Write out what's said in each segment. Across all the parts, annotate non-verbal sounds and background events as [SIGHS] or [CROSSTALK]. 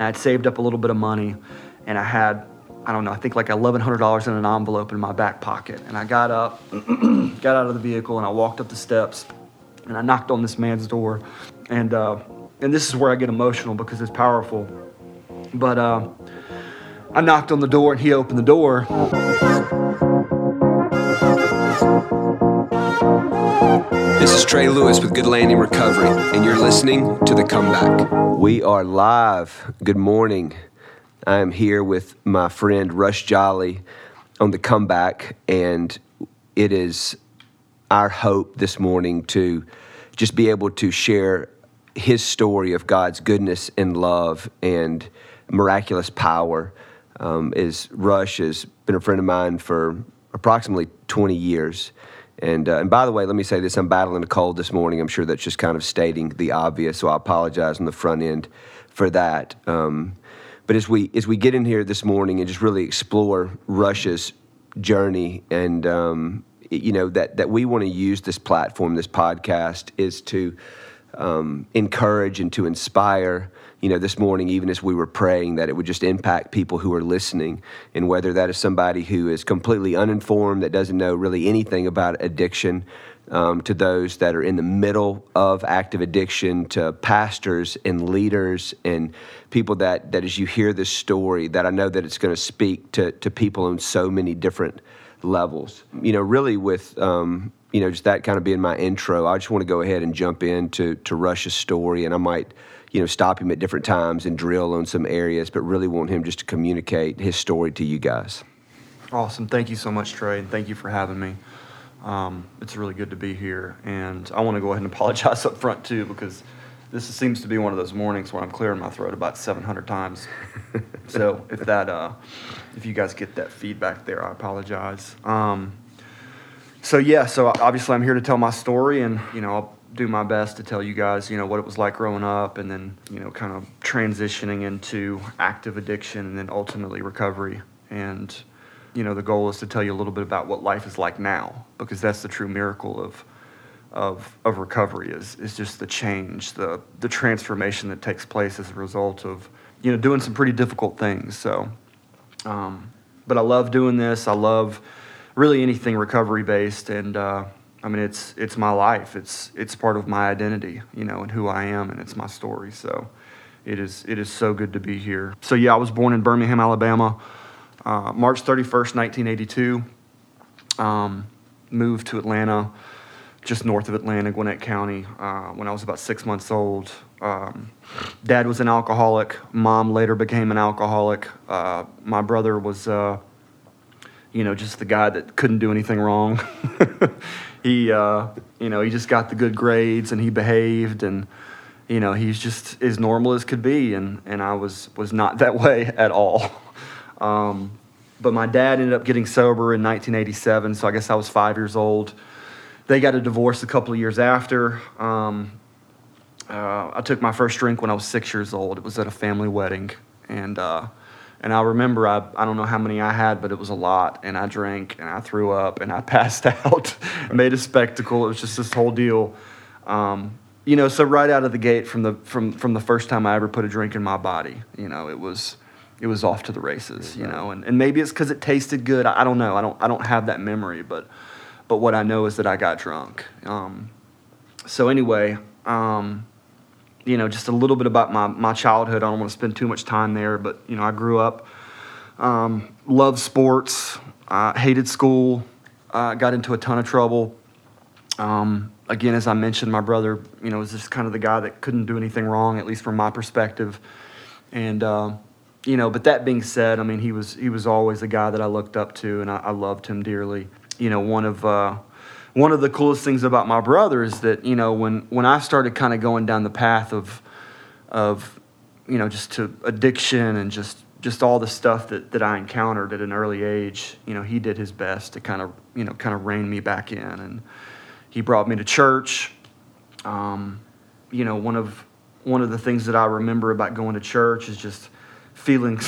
I'd saved up a little bit of money, and I had, I don't know, I think like $1,100 in an envelope in my back pocket. And I got up, [CLEARS THROAT] got out of the vehicle, and I walked up the steps, and I knocked on this man's door. And, uh, and this is where I get emotional because it's powerful. But uh, I knocked on the door, and he opened the door. Trey Lewis with Good Landing Recovery, and you're listening to The Comeback. We are live. Good morning. I am here with my friend Rush Jolly on The Comeback, and it is our hope this morning to just be able to share his story of God's goodness and love and miraculous power. Um, is Rush has been a friend of mine for approximately 20 years. And, uh, and by the way, let me say this I'm battling a cold this morning. I'm sure that's just kind of stating the obvious, so I apologize on the front end for that. Um, but as we, as we get in here this morning and just really explore Rush's journey and, um, you know, that, that we want to use this platform, this podcast, is to um, encourage and to inspire you know, this morning, even as we were praying, that it would just impact people who are listening. And whether that is somebody who is completely uninformed, that doesn't know really anything about addiction, um, to those that are in the middle of active addiction, to pastors and leaders and people that, that as you hear this story, that I know that it's going to speak to, to people on so many different levels. You know, really with, um, you know, just that kind of being my intro, I just want to go ahead and jump into to Rush's story, and I might – you know, stop him at different times and drill on some areas, but really want him just to communicate his story to you guys. Awesome. Thank you so much, Trey, and thank you for having me. Um, it's really good to be here, and I want to go ahead and [LAUGHS] apologize up front too because this seems to be one of those mornings where I'm clearing my throat about 700 times. [LAUGHS] so if that, uh, if you guys get that feedback there, I apologize. Um, so yeah, so obviously I'm here to tell my story, and you know I'll do my best to tell you guys, you know, what it was like growing up and then, you know, kind of transitioning into active addiction and then ultimately recovery. And, you know, the goal is to tell you a little bit about what life is like now because that's the true miracle of of of recovery is is just the change, the the transformation that takes place as a result of, you know, doing some pretty difficult things. So um, but I love doing this. I love really anything recovery based and uh, I mean, it's it's my life. It's it's part of my identity, you know, and who I am, and it's my story. So, it is it is so good to be here. So yeah, I was born in Birmingham, Alabama, uh, March thirty first, nineteen eighty two. Um, moved to Atlanta, just north of Atlanta, Gwinnett County, uh, when I was about six months old. Um, dad was an alcoholic. Mom later became an alcoholic. Uh, my brother was, uh, you know, just the guy that couldn't do anything wrong. [LAUGHS] he, uh, you know, he just got the good grades and he behaved and, you know, he's just as normal as could be. And, and I was, was not that [LAUGHS] way at all. Um, but my dad ended up getting sober in 1987, so I guess I was five years old. They got a divorce a couple of years after. Um, uh, I took my first drink when I was six years old. It was at a family wedding. And, uh, and I remember, I, I don't know how many I had, but it was a lot. And I drank and I threw up and I [LAUGHS] passed out, made a spectacle. It was just this whole deal. Um, you know, so right out of the gate from the, from, from the first time I ever put a drink in my body, you know, it was, it was off to the races, you know. And, and maybe it's because it tasted good. I, I, don't know. I don't, I don't have that memory, but, but what I know is that I got drunk. Um, so anyway, um, you know, just a little bit about my, my childhood. I don't want to spend too much time there, but, you know, I grew up, um, loved sports, uh, hated school, uh, got into a ton of trouble. Um, again, as I mentioned, my brother, you know, was just kind of the guy that couldn't do anything wrong, at least from my perspective. And, uh, you know, but that being said, I mean, he was, he was always a guy that I looked up to and I, I loved him dearly. You know, one of, uh, one of the coolest things about my brother is that you know when when I started kind of going down the path of of you know just to addiction and just just all the stuff that, that I encountered at an early age, you know, he did his best to kind of, you know, kind of rein me back in. And he brought me to church. Um, you know, one of, one of the things that I remember about going to church is just feeling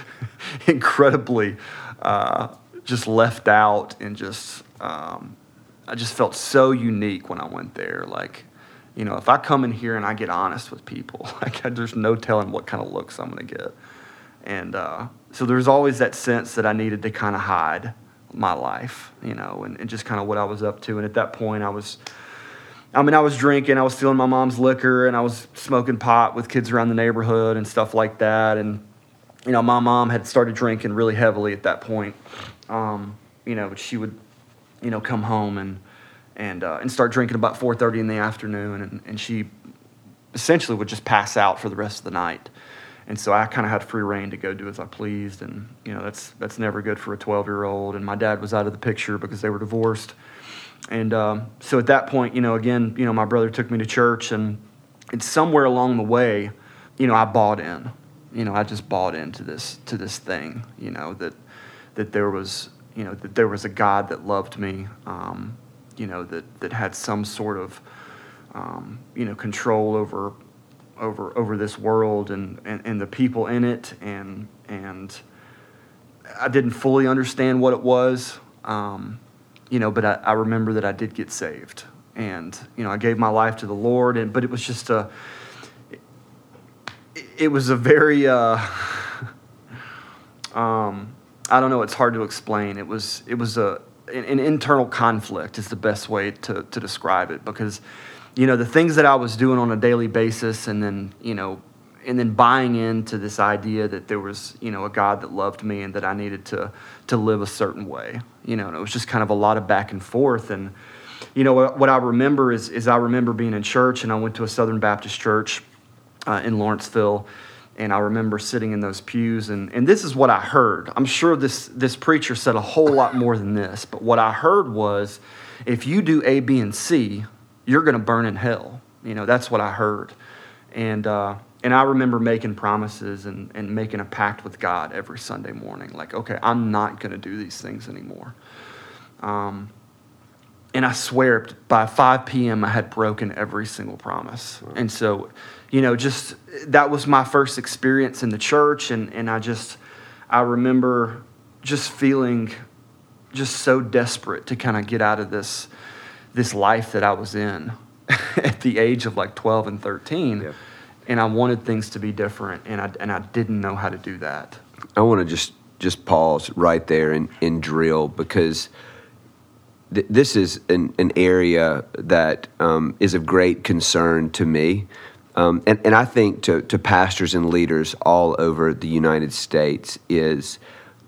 [LAUGHS] incredibly uh, just left out and just um, I just felt so unique when I went there. Like, You know, if I come in here and I get honest with people, [LAUGHS] like there's no telling what kind of looks I'm to get. And uh, so there's always that sense that I needed to kind of hide my life, you know, and, and just kind of what I was up to. And at that point, I was, I mean, I was drinking, I was stealing my mom's liquor, and I was smoking pot with kids around the neighborhood and stuff like that. And, you know, my mom had started drinking really heavily at that point. Um, you know, she would, you know, come home and, and, uh, and start drinking about 4.30 in the afternoon. And, and she essentially would just pass out for the rest of the night. And so I kind of had free reign to go do as I pleased, and you know that's that's never good for a 12 year old. And my dad was out of the picture because they were divorced, and um, so at that point, you know, again, you know, my brother took me to church, and it's somewhere along the way, you know, I bought in, you know, I just bought into this to this thing, you know, that that there was, you know, that there was a God that loved me, um, you know, that that had some sort of, um, you know, control over over over this world and, and, and the people in it. And and I didn't fully understand what it was um, you know but I, I remember that I did get saved. And you know I gave my life to the Lord and but it was just a it, was a very uh, [LAUGHS] um, I don't know it's hard to explain it was it was a an, internal conflict is the best way to, to describe it because you know, the things that I was doing on a daily basis and then, you know, and then buying into this idea that there was, you know, a God that loved me and that I needed to to live a certain way. You know, and it was just kind of a lot of back and forth. And, you know, what, what I remember is is I remember being in church and I went to a Southern Baptist church uh, in Lawrenceville. And I remember sitting in those pews, and, and this is what I heard. I'm sure this, this preacher said a whole lot more than this, but what I heard was if you do A, B, and C, you're going to burn in hell. You know, that's what I heard. And, uh, and I remember making promises and, and making a pact with God every Sunday morning. Like, okay, I'm not going to do these things anymore. Um, and I swear by 5 p.m., I had broken every single promise. And so, you know, just that was my first experience in the church. And, and I just, I remember just feeling just so desperate to kind of get out of this this life that I was in [LAUGHS] at the age of like 12 and 13. Yeah. And I wanted things to be different, and I, and I didn't know how to do that. I want to just, just pause right there and, and drill because th- this is an, an area that um, is of great concern to me. Um, and, and I think to, to pastors and leaders all over the United States is,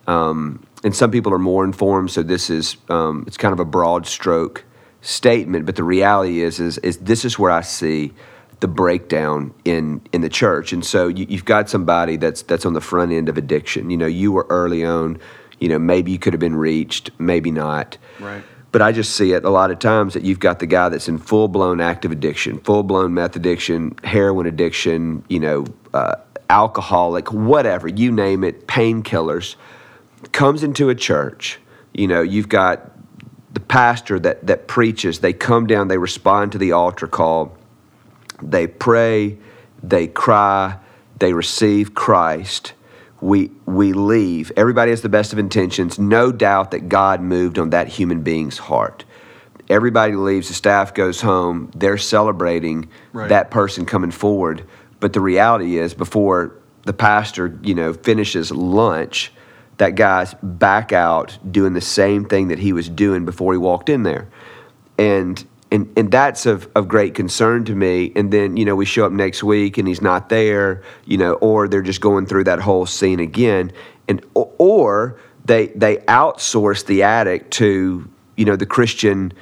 um, and some people are more informed, so this is, um, it's kind of a broad stroke statement, but the reality is, is, is this is where I see the breakdown in in the church. And so you, have got somebody that's that's on the front end of addiction. You know, you were early on. You know, maybe you could have been reached, maybe not. Right. But I just see it a lot of times that you've got the guy that's in full blown active addiction, full blown meth addiction, heroin addiction. You know, uh, alcoholic, whatever you name it, painkillers, comes into a church. You know, you've got the pastor that, that preaches, they come down, they respond to the altar call, they pray, they cry, they receive Christ. We, we leave. Everybody has the best of intentions. No doubt that God moved on that human being's heart. Everybody leaves, the staff goes home, they're celebrating right. that person coming forward. But the reality is, before the pastor, you know, finishes lunch, that guy's back out doing the same thing that he was doing before he walked in there. And and and that's of, of great concern to me. And then, you know, we show up next week and he's not there, you know, or they're just going through that whole scene again. And or they they outsource the addict to, you know, the Christian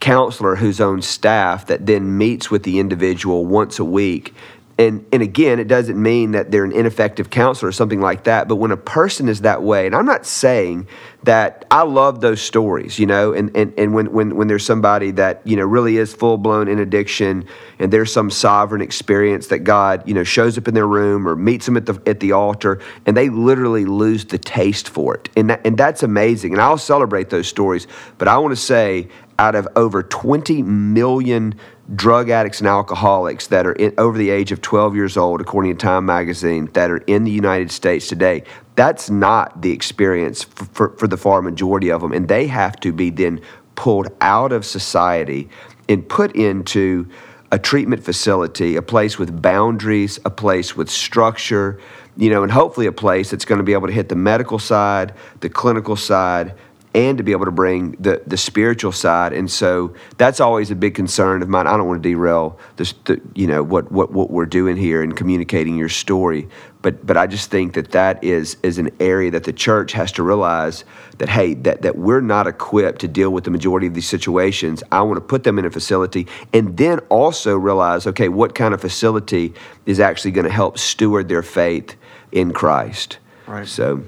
counselor whose own staff that then meets with the individual once a week and, and again, it doesn't mean that they're an ineffective counselor or something like that. But when a person is that way, and I'm not saying that I love those stories, you know, and, and, and when, when, when there's somebody that, you know, really is full blown in addiction and there's some sovereign experience that God, you know, shows up in their room or meets them at the, at the altar and they literally lose the taste for it. And, that, and that's amazing. And I'll celebrate those stories. But I want to say, out of over 20 million drug addicts and alcoholics that are in, over the age of 12 years old, according to Time magazine, that are in the United States today. That's not the experience for, for, for the far majority of them. And they have to be then pulled out of society and put into a treatment facility, a place with boundaries, a place with structure, you know, and hopefully a place that's going to be able to hit the medical side, the clinical side, and to be able to bring the, the spiritual side. And so that's always a big concern of mine. I don't want to derail this, the, you know, what, what, what we're doing here and communicating your story. But, but I just think that that is, is an area that the church has to realize that, hey, that, that we're not equipped to deal with the majority of these situations. I want to put them in a facility and then also realize, okay, what kind of facility is actually going to help steward their faith in Christ. Right. So,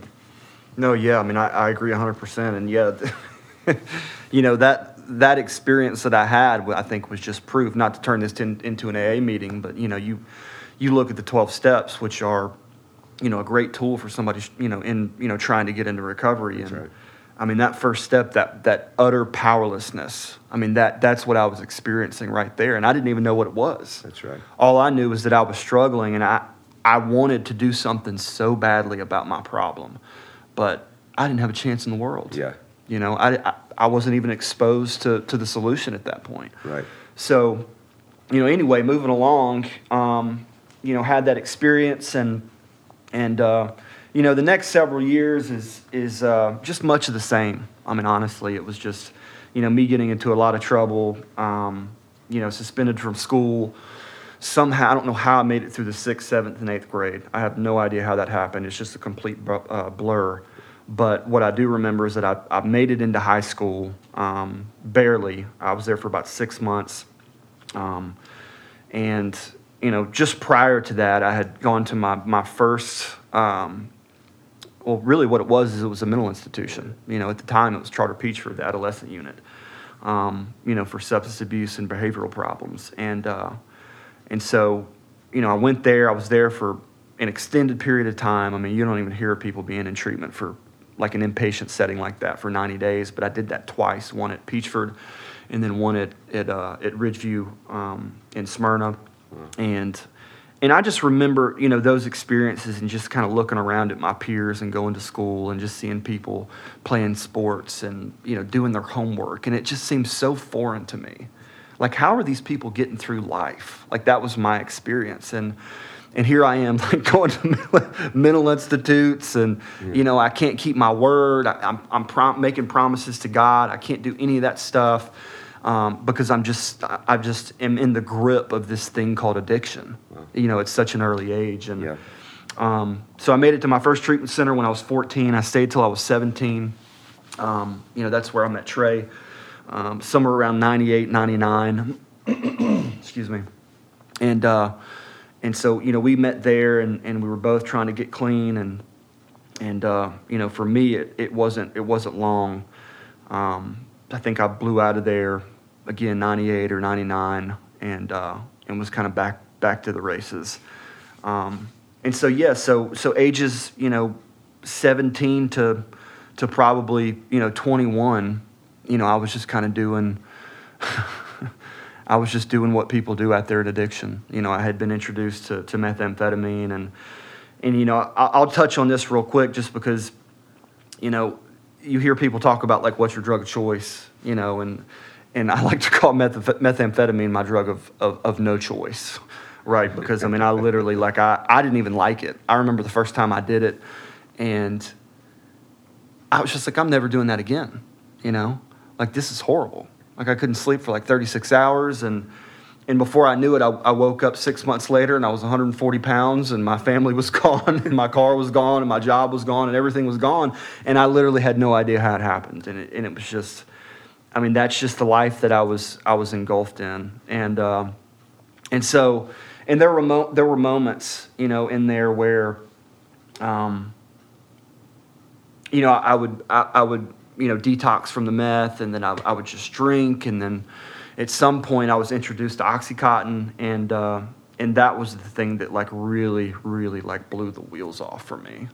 No, yeah, I mean, I, I agree 100%. And yeah, [LAUGHS] you know, that, that experience that I had, I think, was just proof, not to turn this to, into an AA meeting, but, you know, you, you look at the 12 steps, which are, you know, a great tool for somebody, you know, in, you know, trying to get into recovery. And, right. I mean, that first step, that, that utter powerlessness, I mean, that, that's what I was experiencing right there. And I didn't even know what it was. That's right. All I knew was that I was struggling and I, I wanted to do something so badly about my problem, but I didn't have a chance in the world. Yeah. You know, I, I, I wasn't even exposed to, to the solution at that point. Right. So, you know, anyway, moving along, um, you know, had that experience and, and, uh, you know, the next several years is, is uh, just much of the same. I mean, honestly, it was just, you know, me getting into a lot of trouble, um, you know, suspended from school. Somehow, I don't know how I made it through the sixth, seventh, and eighth grade. I have no idea how that happened. It's just a complete uh, blur. But what I do remember is that I, I made it into high school um, barely. I was there for about six months. Um, and, you know, just prior to that, I had gone to my, my first, um, well, really what it was is it was a mental institution. You know, at the time it was Charter Peachford, the adolescent unit, um, you know, for substance abuse and behavioral problems. And, uh, and so, you know, I went there, I was there for an extended period of time. I mean, you don't even hear people being in treatment for like an inpatient setting like that for 90 days, but I did that twice, one at Peachford and then one at, at, uh, at Ridgeview um, in Smyrna. And, and I just remember, you know, those experiences and just kind of looking around at my peers and going to school and just seeing people playing sports and, you know, doing their homework. And it just seemed so foreign to me. Like, how are these people getting through life? Like, that was my experience. And, and here I am, [LAUGHS] like going to [LAUGHS] mental institutes, and you know I can't keep my word. I, am I'm prom- making promises to God. I can't do any of that stuff um, because I'm just I just am in the grip of this thing called addiction. Wow. You know, at such an early age, and Yeah. um, so I made it to my first treatment center when I was 14. I stayed till I was 17. Um, you know, that's where I met Trey. Um, somewhere around 98, 99. [CLEARS THROAT] Excuse me. And uh, and so you know we met there, and, and we were both trying to get clean, and and uh, you know for me it, it wasn't it wasn't long. Um, I think I blew out of there again 98 or 99, and uh, and was kind of back back to the races. Um, and so yeah, so so ages you know 17 to to probably you know 21, you know I was just kind of doing. [LAUGHS] I was just doing what people do out there at addiction. You know, I had been introduced to, to methamphetamine, and and you know, I, I'll touch on this real quick just because, you know, you hear people talk about like what's your drug of choice, you know, and and I [LAUGHS] like to call methamph- methamphetamine my drug of, of, of no choice, right? Because I mean, I literally like I I didn't even like it. I remember the first time I did it, and I was just like, I'm never doing that again, you know, like this is horrible. Like I couldn't sleep for like 36 hours, and and before I knew it, I, I woke up six months later and I was 140 pounds, and my family was [LAUGHS] gone, and my car was gone, and my job was gone, and everything was gone, and I literally had no idea how it happened, and it, and it was just, I mean, that's just the life that I was I was engulfed in, and uh, and so, and there were mo- there were moments, you know, in there where, um, you know, I would I, I would you know detox from the meth, and then I, I would just drink, and then at some point I was introduced to OxyContin, and uh, and that was the thing that like really really like blew the wheels off for me.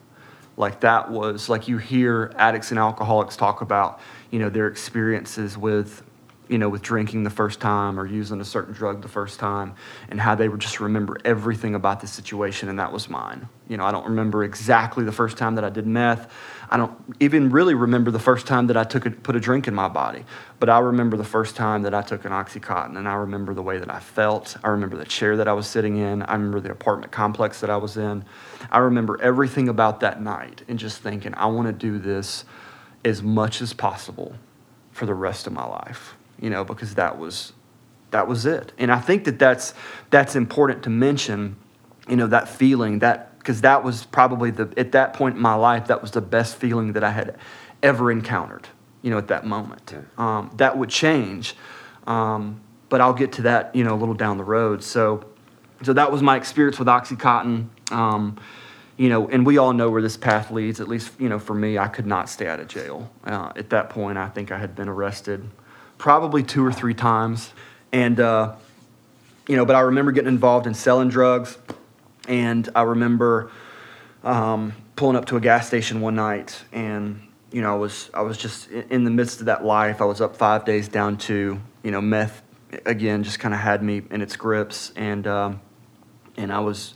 Like that was like you hear addicts and alcoholics talk about you know their experiences with you know, with drinking the first time or using a certain drug the first time, and how they would just remember everything about the situation, and that was mine. You know, I don't remember exactly the first time that I did meth. I don't even really remember the first time that I took a, put a drink in my body, but I remember the first time that I took an OxyContin, and I remember the way that I felt. I remember the chair that I was sitting in. I remember the apartment complex that I was in. I remember everything about that night, and just thinking, I want to do this as much as possible for the rest of my life you know, because that was that was it. And I think that that's that's important to mention, you know, that feeling that because that was probably the at that point in my life that was the best feeling that I had ever encountered. You know, at that moment, um, that would change, um, but I'll get to that you know a little down the road. So, so that was my experience with OxyContin. Um, you know, and we all know where this path leads. At least, you know, for me, I could not stay out of jail. Uh, at that point, I think I had been arrested probably two or three times. And, uh, you know, but I remember getting involved in selling drugs. And I remember um, pulling up to a gas station one night and, you know, I was, I was just in the midst of that life. I was up five days down to, you know, meth again just kind of had me in its grips. And, um, and I was,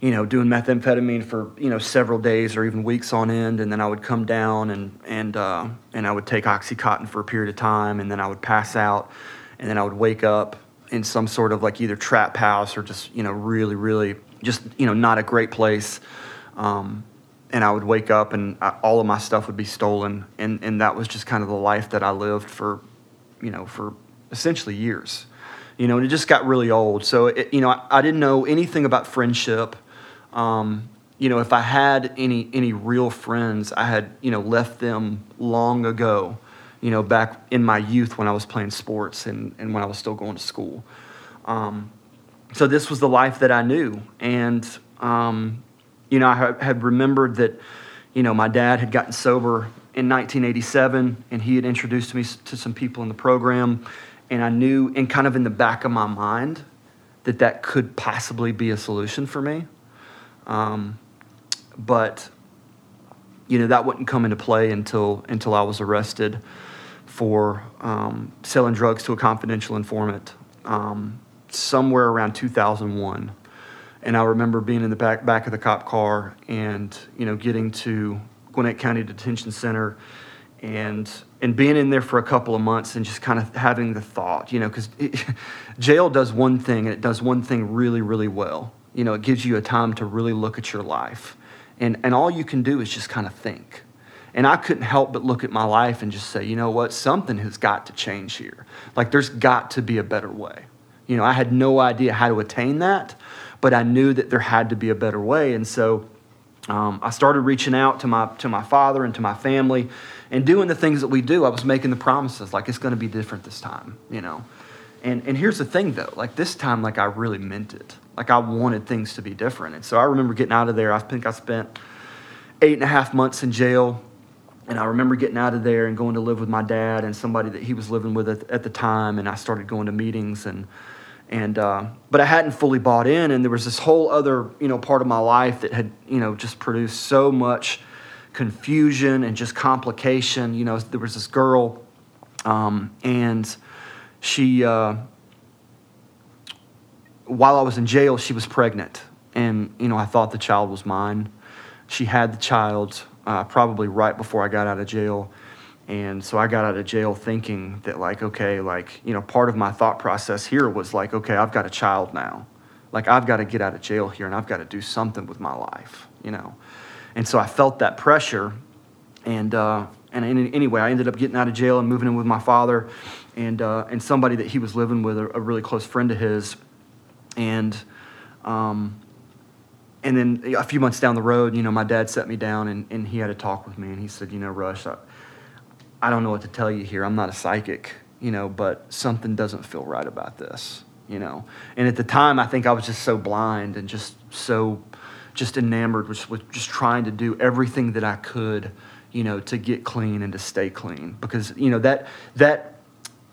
you know, doing methamphetamine for you know several days or even weeks on end, and then I would come down and and uh, and I would take OxyContin for a period of time, and then I would pass out, and then I would wake up in some sort of like either trap house or just you know really really just you know not a great place, um, and I would wake up and I, all of my stuff would be stolen, and and that was just kind of the life that I lived for, you know, for essentially years you know, and it just got really old. So, it, you know, I, I, didn't know anything about friendship. Um, you know, if I had any any real friends, I had you know left them long ago. You know, back in my youth when I was playing sports and, and when I was still going to school. Um, so this was the life that I knew, and um, you know, I had remembered that you know my dad had gotten sober in 1987, and he had introduced me to some people in the program, and I knew, and kind of in the back of my mind, that that could possibly be a solution for me. Um, but you know that wouldn't come into play until until I was arrested for um, selling drugs to a confidential informant um, somewhere around 2001. And I remember being in the back back of the cop car and you know getting to Gwinnett County Detention Center and and being in there for a couple of months and just kind of having the thought, you know, because [LAUGHS] jail does one thing and it does one thing really really well you know, it gives you a time to really look at your life. And, and all you can do is just kind of think. And I couldn't help but look at my life and just say, you know what, something has got to change here. Like there's got to be a better way. You know, I had no idea how to attain that, but I knew that there had to be a better way. And so um, I started reaching out to my, to my father and to my family and doing the things that we do. I was making the promises, like it's going to be different this time, you know. And, and here's the thing though, like this time, like I really meant it. Like I wanted things to be different. And so I remember getting out of there. I think I spent eight and a half months in jail. And I remember getting out of there and going to live with my dad and somebody that he was living with at, the time. And I started going to meetings and, and uh, but I hadn't fully bought in. And there was this whole other, you know, part of my life that had, you know, just produced so much confusion and just complication. You know, there was this girl um, and she, uh, while I was in jail, she was pregnant. And, you know, I thought the child was mine. She had the child uh, probably right before I got out of jail. And so I got out of jail thinking that, like, okay, like, you know, part of my thought process here was like, okay, I've got a child now. Like, I've got to get out of jail here and I've got to do something with my life, you know. And so I felt that pressure. And, uh, and anyway, I ended up getting out of jail and moving in with my father and, uh, and somebody that he was living with, a, a really close friend of his and um, and then a few months down the road, you know, my dad set me down and, and he had a talk with me and he said, you know, Rush, I, I don't know what to tell you here. I'm not a psychic, you know, but something doesn't feel right about this, you know. And at the time, I think I was just so blind and just so just enamored with, with just trying to do everything that I could, you know, to get clean and to stay clean because, you know, that that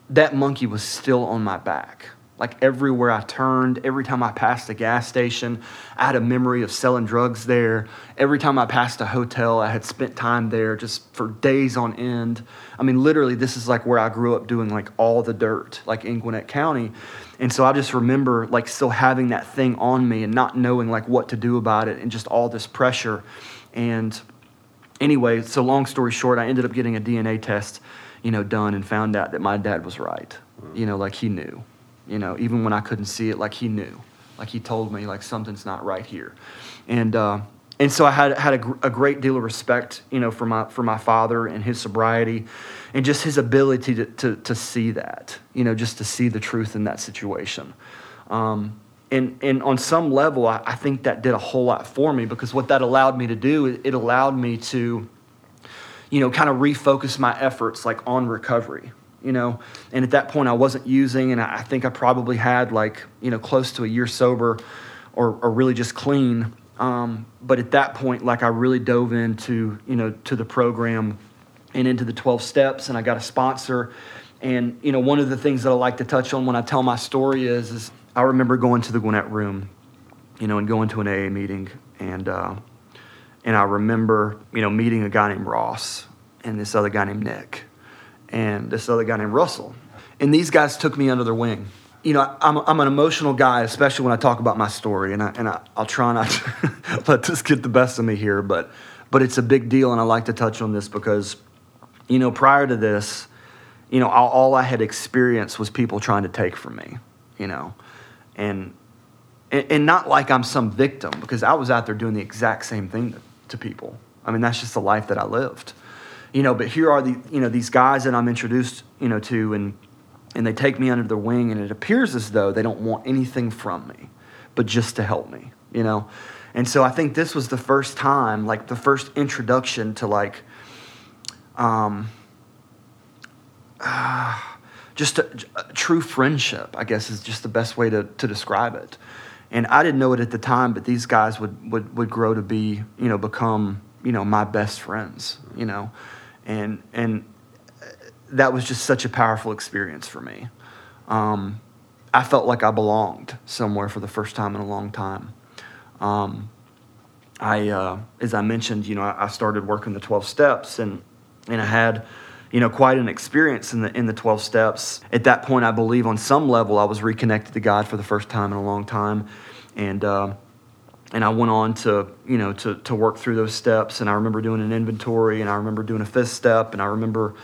that monkey was still on my back Like everywhere I turned, every time I passed a gas station, I had a memory of selling drugs there. Every time I passed a hotel, I had spent time there just for days on end. I mean, literally, this is like where I grew up doing like all the dirt, like in Gwinnett County. And so I just remember like still having that thing on me and not knowing like what to do about it and just all this pressure. And anyway, so long story short, I ended up getting a DNA test, you know, done and found out that my dad was right. You know, like he knew you know, even when I couldn't see it, like he knew, like he told me, like something's not right here, and uh, and so I had had a, a, great deal of respect, you know, for my for my father and his sobriety, and just his ability to to, to see that, you know, just to see the truth in that situation. Um, and, and on some level, I, I think that did a whole lot for me because what that allowed me to do, it, it allowed me to, you know, kind of refocus my efforts like on recovery, you know. And at that point, I wasn't using, and I think I probably had like, you know, close to a year sober or, or really just clean. Um, but at that point, like I really dove into, you know, to the program and into the 12 steps, and I got a sponsor. And, you know, one of the things that I like to touch on when I tell my story is, is I remember going to the Gwinnett room, you know, and going to an AA meeting. And, uh, and I remember, you know, meeting a guy named Ross and this other guy named Nick and this other guy named Russell. And these guys took me under their wing. You know, I'm, I'm an emotional guy, especially when I talk about my story, and, I, and I, I'll try not to [LAUGHS] let this get the best of me here, but, but it's a big deal, and I like to touch on this because, you know, prior to this, you know, all, all I had experienced was people trying to take from me, you know, and, and, and not like I'm some victim, because I was out there doing the exact same thing to, to people. I mean, that's just the life that I lived you know, but here are the, you know, these guys that I'm introduced, you know, to, and, and they take me under their wing, and it appears as though they don't want anything from me, but just to help me, you know? And so I think this was the first time, like the first introduction to like, um, uh, [SIGHS] just a, a, true friendship, I guess is just the best way to, to describe it. And I didn't know it at the time, but these guys would, would, would grow to be, you know, become, you know, my best friends, you know and and that was just such a powerful experience for me. Um, I felt like I belonged somewhere for the first time in a long time. Um, I, uh, as I mentioned, you know, I, started working the twelve steps, and and I had, you know, quite an experience in the in the twelve steps. At that point, I believe on some level I was reconnected to God for the first time in a long time, and. Uh, and I went on to, you know, to, to work through those steps. And I remember doing an inventory and I remember doing a fifth step and I remember,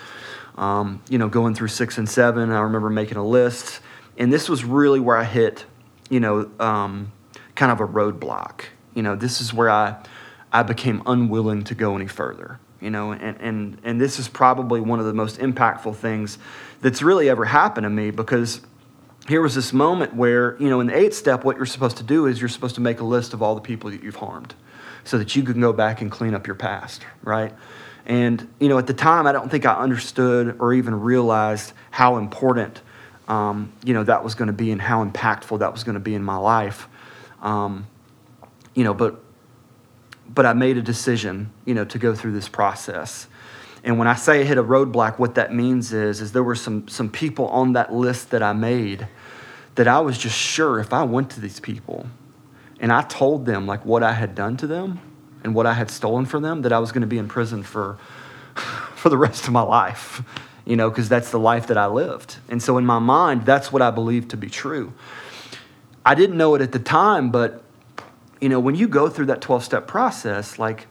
um, you know, going through six and seven. And I remember making a list. And this was really where I hit, you know, um, kind of a roadblock. You know, this is where I, I became unwilling to go any further. You know, and, and, and this is probably one of the most impactful things that's really ever happened to me because here was this moment where, you know, in the eighth step, what you're supposed to do is you're supposed to make a list of all the people that you've harmed so that you can go back and clean up your past, right? And, you know, at the time, I don't think I understood or even realized how important, um, you know, that was going to be and how impactful that was going to be in my life. Um, you know, but, but I made a decision, you know, to go through this process. And when I say I hit a roadblock, what that means is, is there were some, some people on that list that I made that I was just sure if I went to these people and I told them like what I had done to them and what I had stolen from them, that I was going to be in prison for, [SIGHS] for the rest of my life, you know, because that's the life that I lived. And so in my mind, that's what I believed to be true. I didn't know it at the time, but, you know, when you go through that 12 step process, like,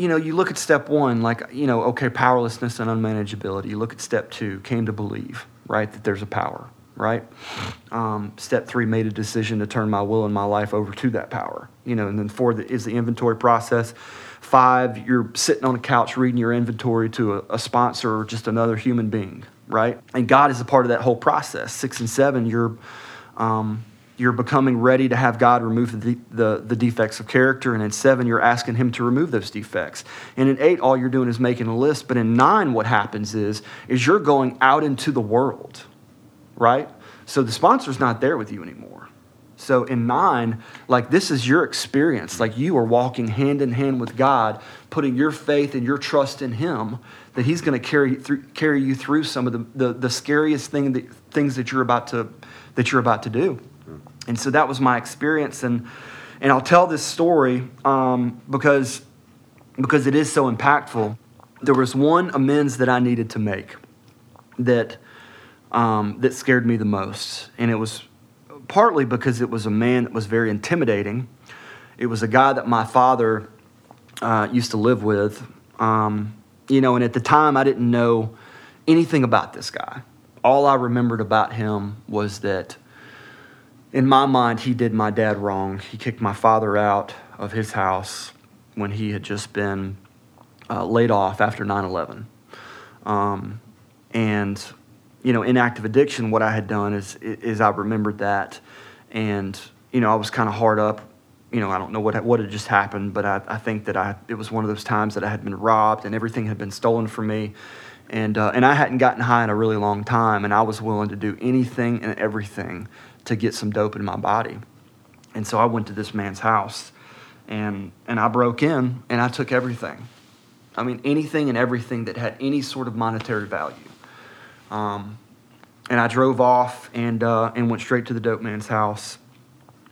you know, you look at step one, like, you know, okay, powerlessness and unmanageability. You look at step two, came to believe, right, that there's a power right? Um, step three, made a decision to turn my will and my life over to that power. You know, and then four is the inventory process. Five, you're sitting on a couch reading your inventory to a, a sponsor or just another human being, right? And God is a part of that whole process. Six and seven, you're um, you're becoming ready to have God remove the, the, the, defects of character. And in seven, you're asking Him to remove those defects. And in eight, all you're doing is making a list. But in nine, what happens is, is you're going out into the world right? So the sponsor's not there with you anymore. So in nine, like this is your experience. Like you are walking hand in hand with God, putting your faith and your trust in Him that He's going to carry carry you through some of the, the, the scariest thing that, things that you're about to that you're about to do. And so that was my experience, and and I'll tell this story um, because because it is so impactful. There was one amends that I needed to make that um, that scared me the most, and it was partly because it was a man that was very intimidating. It was a guy that my father uh, used to live with, um, you know, and at the time I didn't know anything about this guy. All I remembered about him was that in my mind, he did my dad wrong. He kicked my father out of his house when he had just been uh, laid off after 9 11. Um, and, you know, in active addiction, what I had done is, is I remembered that. And, you know, I was kind of hard up. You know, I don't know what, what had just happened, but I, I think that I, it was one of those times that I had been robbed and everything had been stolen from me. And, uh, and I hadn't gotten high in a really long time, and I was willing to do anything and everything to get some dope in my body. And so I went to this man's house and, and I broke in and I took everything. I mean, anything and everything that had any sort of monetary value. Um, and I drove off and, uh, and went straight to the dope man's house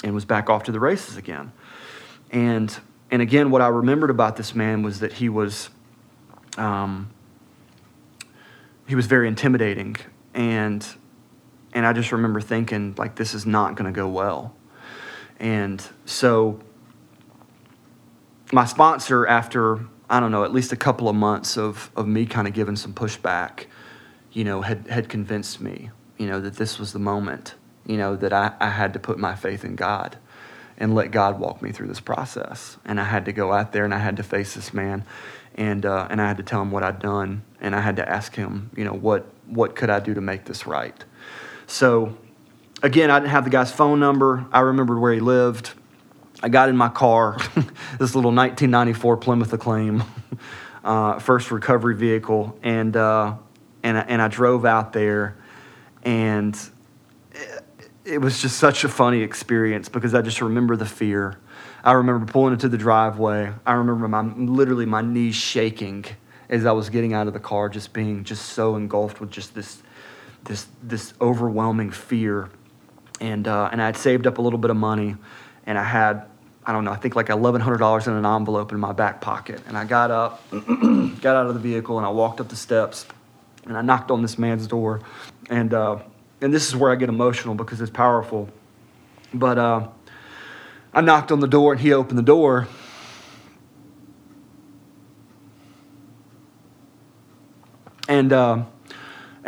and was back off to the races again. And, and again, what I remembered about this man was that he was, um, he was very intimidating. And and I just remember thinking, like, this is not going to go well. And so my sponsor, after, I don't know, at least a couple of months of, of me kind of giving some pushback, you know, had, had convinced me, you know, that this was the moment, you know, that I, I had to put my faith in God and let God walk me through this process. And I had to go out there and I had to face this man and, uh, and I had to tell him what I'd done and I had to ask him, you know, what, what could I do to make this right? So, again, I didn't have the guy's phone number. I remembered where he lived. I got in my car, [LAUGHS] this little 1994 Plymouth Acclaim, [LAUGHS] uh, first recovery vehicle, and, uh, and, I, and I drove out there, and it was just such a funny experience because I just remember the fear. I remember pulling into the driveway. I remember my literally my knees shaking as I was getting out of the car, just being just so engulfed with just this this this overwhelming fear, and uh, and I had saved up a little bit of money, and I had I don't know I think like eleven hundred dollars in an envelope in my back pocket, and I got up, [CLEARS THROAT] got out of the vehicle, and I walked up the steps, and I knocked on this man's door, and uh, and this is where I get emotional because it's powerful, but uh, I knocked on the door and he opened the door. And uh,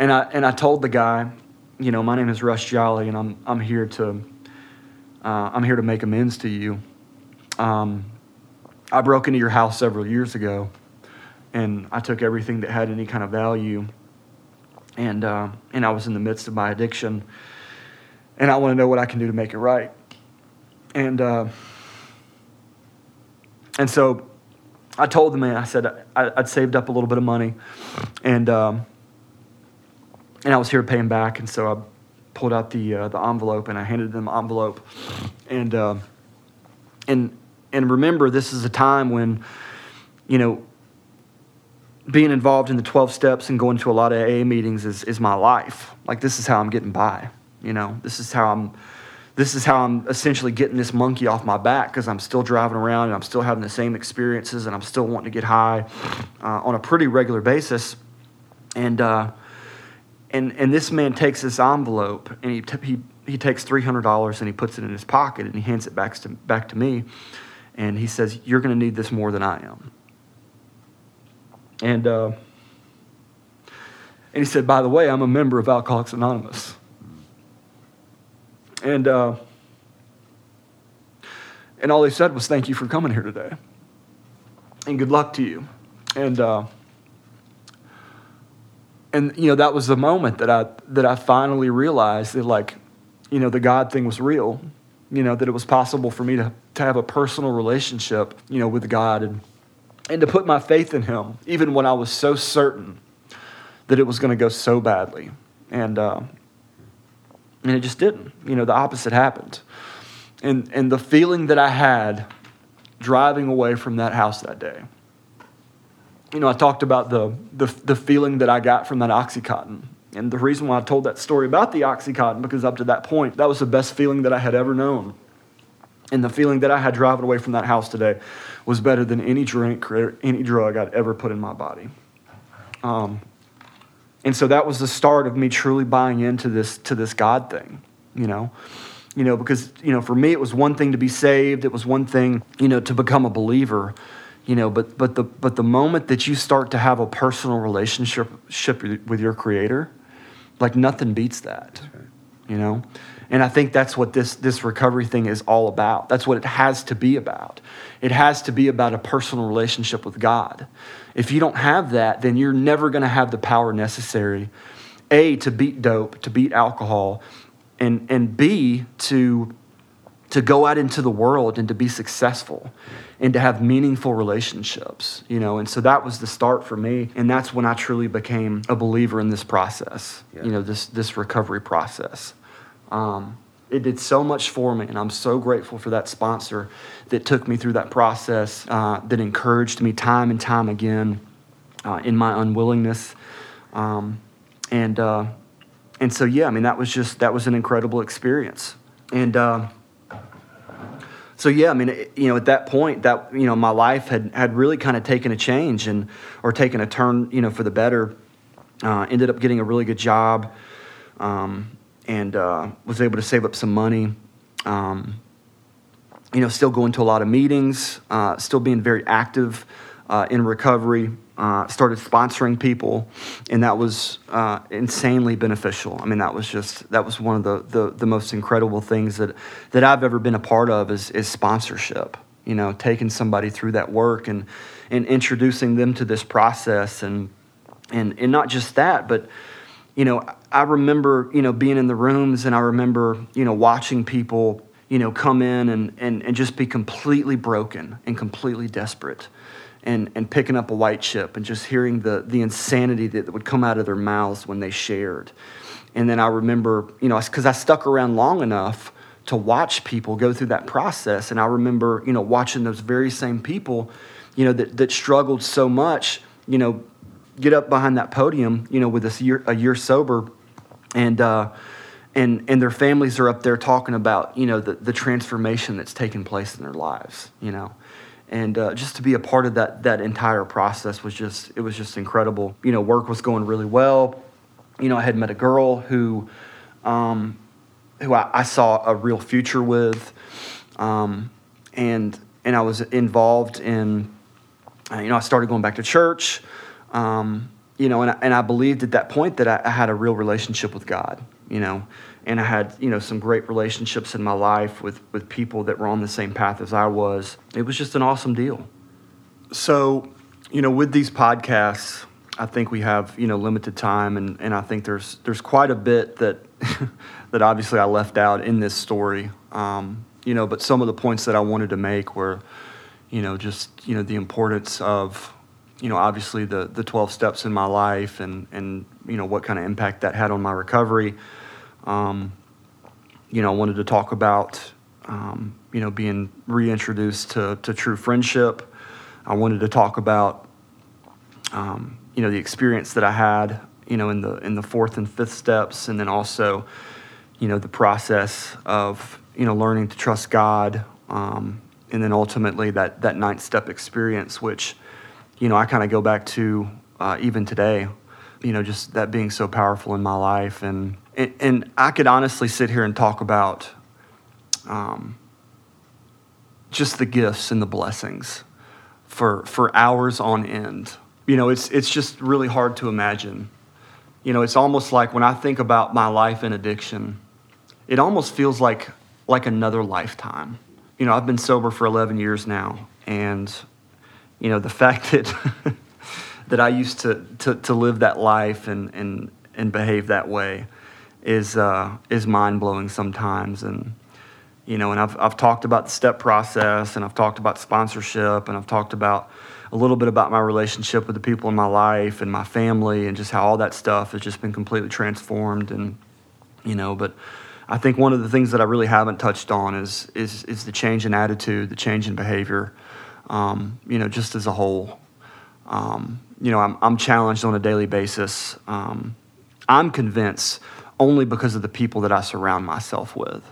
and I and I told the guy, you know, my name is Rush Jolly, and I'm I'm here to uh, I'm here to make amends to you. Um, I broke into your house several years ago, and I took everything that had any kind of value, and uh, and I was in the midst of my addiction, and I want to know what I can do to make it right, and uh, and so I told the man, I said I, would saved up a little bit of money, and um, and I was here to pay him back, and so I pulled out the uh, the envelope and I handed them the envelope, and uh, and and remember, this is a time when, you know, being involved in the twelve steps and going to a lot of AA meetings is is my life. Like this is how I'm getting by. You know, this is how I'm. This is how I'm essentially getting this monkey off my back because I'm still driving around and I'm still having the same experiences and I'm still wanting to get high uh, on a pretty regular basis. And uh, and, and this man takes this envelope and he, t- he, he takes $300 and he puts it in his pocket and he hands it back to, back to me. And he says, You're going to need this more than I am. And, uh, and he said, By the way, I'm a member of Alcoholics Anonymous. And, uh, and all he said was, Thank you for coming here today. And good luck to you. And, uh, and you know that was the moment that I that I finally realized that like you know the God thing was real you know that it was possible for me to to have a personal relationship you know with God and and to put my faith in him even when I was so certain that it was going to go so badly. And uh, and it just didn't. You know the opposite happened. And and the feeling that I had driving away from that house that day you know, I talked about the, the, the feeling that I got from that Oxycontin. And the reason why I told that story about the Oxycontin, because up to that point, that was the best feeling that I had ever known. And the feeling that I had driving away from that house today was better than any drink or any drug I'd ever put in my body. Um, and so that was the start of me truly buying into this to this God thing, you know. You know, because, you know, for me it was one thing to be saved, it was one thing, you know, to become a believer, you know, but but the but the moment that you start to have a personal relationship with your creator, like nothing beats that. You know? And I think that's what this, this recovery thing is all about. That's what it has to be about. It has to be about a personal relationship with God. If you don't have that, then you're never going to have the power necessary, A, to beat dope, to beat alcohol, and, and B, to, to go out into the world and to be successful and to have meaningful relationships, you know. And so that was the start for me. And that's when I truly became a believer in this process, yeah. you know, this, this recovery process. Um, it did so much for me, and I'm so grateful for that sponsor that took me through that process, uh, that encouraged me time and time again uh, in my unwillingness. Um, and, uh, and so, yeah, I mean, that was just, that was an incredible experience. And uh, so, yeah, I mean, you know, at that point, that, you know, my life had, had really kind of taken a change and, or taken a turn, you know, for the better. Uh, ended up getting a really good job. Um, and uh, was able to save up some money. Um, you know, still going to a lot of meetings, uh, still being very active uh, in recovery. Uh, started sponsoring people, and that was uh, insanely beneficial. I mean, that was just that was one of the, the, the most incredible things that that I've ever been a part of is, is sponsorship. You know, taking somebody through that work and and introducing them to this process, and and and not just that, but you know, I remember, you know, being in the rooms and I remember, you know, watching people, you know, come in and, and, and just be completely broken and completely desperate and, and picking up a white chip and just hearing the, the insanity that would come out of their mouths when they shared. And then I remember, you know, because I stuck around long enough to watch people go through that process. And I remember, you know, watching those very same people, you know, that, that struggled so much, you know, get up behind that podium, you know, with this year, a year sober, and uh, and and their families are up there talking about, you know, the the transformation that's taken place in their lives, you know, and uh, just to be a part of that that entire process was just it was just incredible. You know, work was going really well. You know, I had met a girl who, um, who I, I saw a real future with, um, and and I was involved in. You know, I started going back to church. Um, you know, and I, and I believed at that point that I, I, had a real relationship with God, you know, and I had, you know, some great relationships in my life with, with people that were on the same path as I was. It was just an awesome deal. So, you know, with these podcasts, I think we have, you know, limited time and, and I think there's, there's quite a bit that, [LAUGHS] that obviously I left out in this story. Um, you know, but some of the points that I wanted to make were, you know, just, you know, the importance of, you know, obviously the, the 12 steps in my life and, and, you know, what kind of impact that had on my recovery. Um, you know, I wanted to talk about, um, you know, being reintroduced to, to true friendship. I wanted to talk about, um, you know, the experience that I had, you know, in the, in the fourth and fifth steps, and then also, you know, the process of, you know, learning to trust God, um, and then ultimately that, that ninth step experience, which, you know, I kind of go back to uh, even today, you know, just that being so powerful in my life. And, and, and I could honestly sit here and talk about um, just the gifts and the blessings for, for hours on end. You know, it's, it's just really hard to imagine. You know, it's almost like when I think about my life in addiction, it almost feels like, like another lifetime. You know, I've been sober for 11 years now, and you know, the fact that [LAUGHS] that I used to, to, to live that life and, and, and behave that way is, uh, is mind blowing sometimes. And, you know, and I've, I've talked about the step process and I've talked about sponsorship and I've talked about a little bit about my relationship with the people in my life and my family and just how all that stuff has just been completely transformed. And, you know, but I think one of the things that I really haven't touched on is, is, is the change in attitude, the change in behavior um, you know, just as a whole. Um, you know, I'm, I'm challenged on a daily basis. Um, I'm convinced only because of the people that I surround myself with.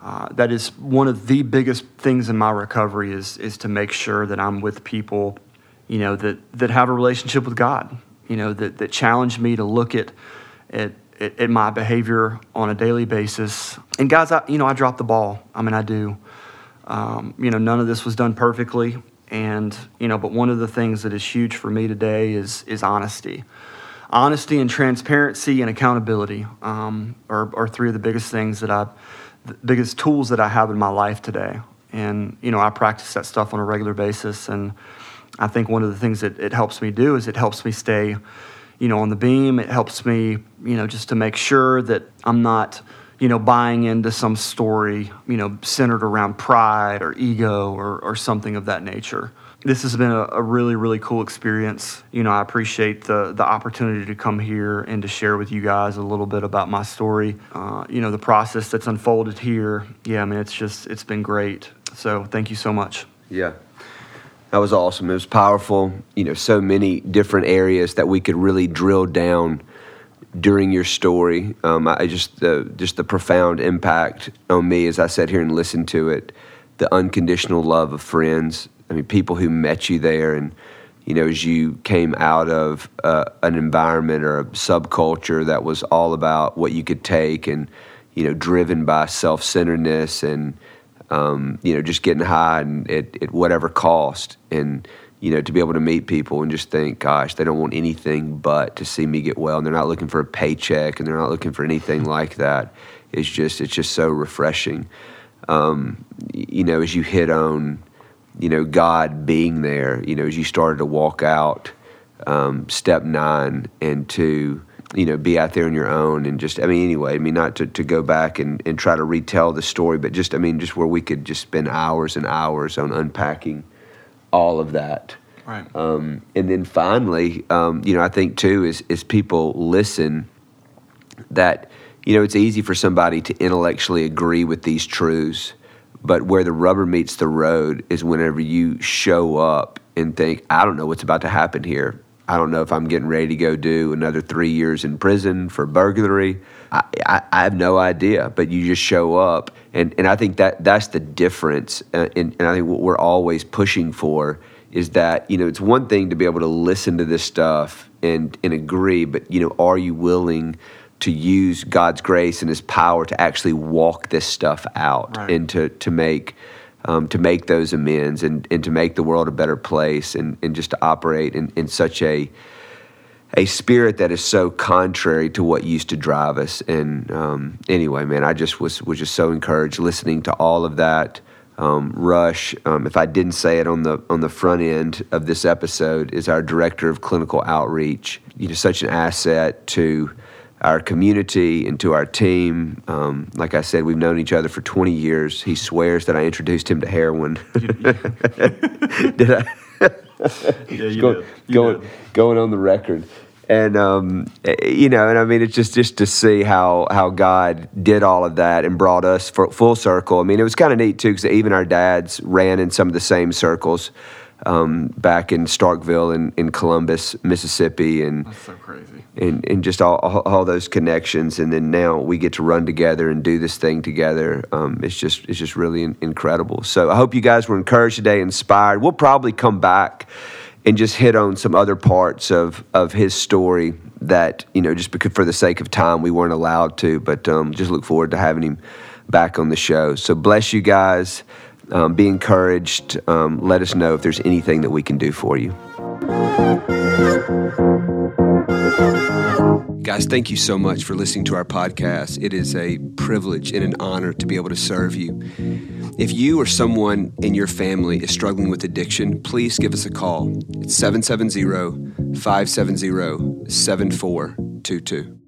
Uh, that is one of the biggest things in my recovery is is to make sure that I'm with people, you know, that that have a relationship with God, you know, that that challenge me to look at at at, my behavior on a daily basis. And guys, I, you know, I dropped the ball. I mean, I do. Um, you know, none of this was done perfectly, and you know, but one of the things that is huge for me today is is honesty honesty and transparency and accountability um, are, are three of the biggest things that I, the biggest tools that I have in my life today. And, you know, I practice that stuff on a regular basis. And I think one of the things that it helps me do is it helps me stay, you know, on the beam. It helps me, you know, just to make sure that I'm not, you know, buying into some story, you know, centered around pride or ego or, or something of that nature. This has been a, a, really really cool experience. You know i appreciate the the opportunity to come here and to share with you guys a little bit about my story. Uh, you know the process that's unfolded here yeah i mean it's just it's been great. So thank you so much. Yeah. That was awesome. It was powerful. You know so many different areas that we could really drill down during your story um, i just uh, just the profound impact on me as i sat here and listened to it. The unconditional love of friends. I mean, people who met you there, and you know, as you came out of uh, an environment or a subculture that was all about what you could take, and you know, driven by self-centeredness and um, you know, just getting high and at, at whatever cost, and you know, to be able to meet people and just think, gosh, they don't want anything but to see me get well, and they're not looking for a paycheck, and they're not looking for anything [LAUGHS] like that. It's just, it's just so refreshing. Um, you know, as you hit on you know, God being there, you know, as you started to walk out um, step nine and to, you know, be out there on your own and just, I mean, anyway, I mean, not to, to go back and, and try to retell the story, but just, I mean, just where we could just spend hours and hours on unpacking all of that. Right. Um, and then finally, um, you know, I think too, is, is people listen that, you know, it's easy for somebody to intellectually agree with these truths but where the rubber meets the road is whenever you show up and think, I don't know what's about to happen here. I don't know if I'm getting ready to go do another three years in prison for burglary. I, I, I have no idea, but you just show up. And, and I think that that's the difference. Uh, and, and I think what we're always pushing for is that, you know, it's one thing to be able to listen to this stuff and, and agree, but, you know, are you willing – to use God's grace and His power to actually walk this stuff out right. and to to make um, to make those amends and, and to make the world a better place and, and just to operate in, in such a a spirit that is so contrary to what used to drive us. And um, anyway, man, I just was was just so encouraged listening to all of that. Um, Rush, um, if I didn't say it on the on the front end of this episode, is our director of clinical outreach. You know, such an asset to our community and to our team. Um, like I said, we've known each other for 20 years. He swears that I introduced him to heroin. [LAUGHS] [LAUGHS] did I? yeah, you Go, did. You going, did. going on the record. And um, you know, and I mean, it's just just to see how how God did all of that and brought us for, full circle. I mean, it was kind of neat too, because even our dads ran in some of the same circles um, back in Starkville and in, Columbus, Mississippi, and That's so crazy. And, and just all, all, all those connections, and then now we get to run together and do this thing together. Um, it's just it's just really in, incredible. So I hope you guys were encouraged today, inspired. We'll probably come back and just hit on some other parts of of his story that you know just because for the sake of time we weren't allowed to, but um, just look forward to having him back on the show. So bless you guys. Um, be encouraged. Um, let us know if there's anything that we can do for you. Guys, thank you so much for listening to our podcast. It is a privilege and an honor to be able to serve you. If you or someone in your family is struggling with addiction, please give us a call. It's 770 570 7422.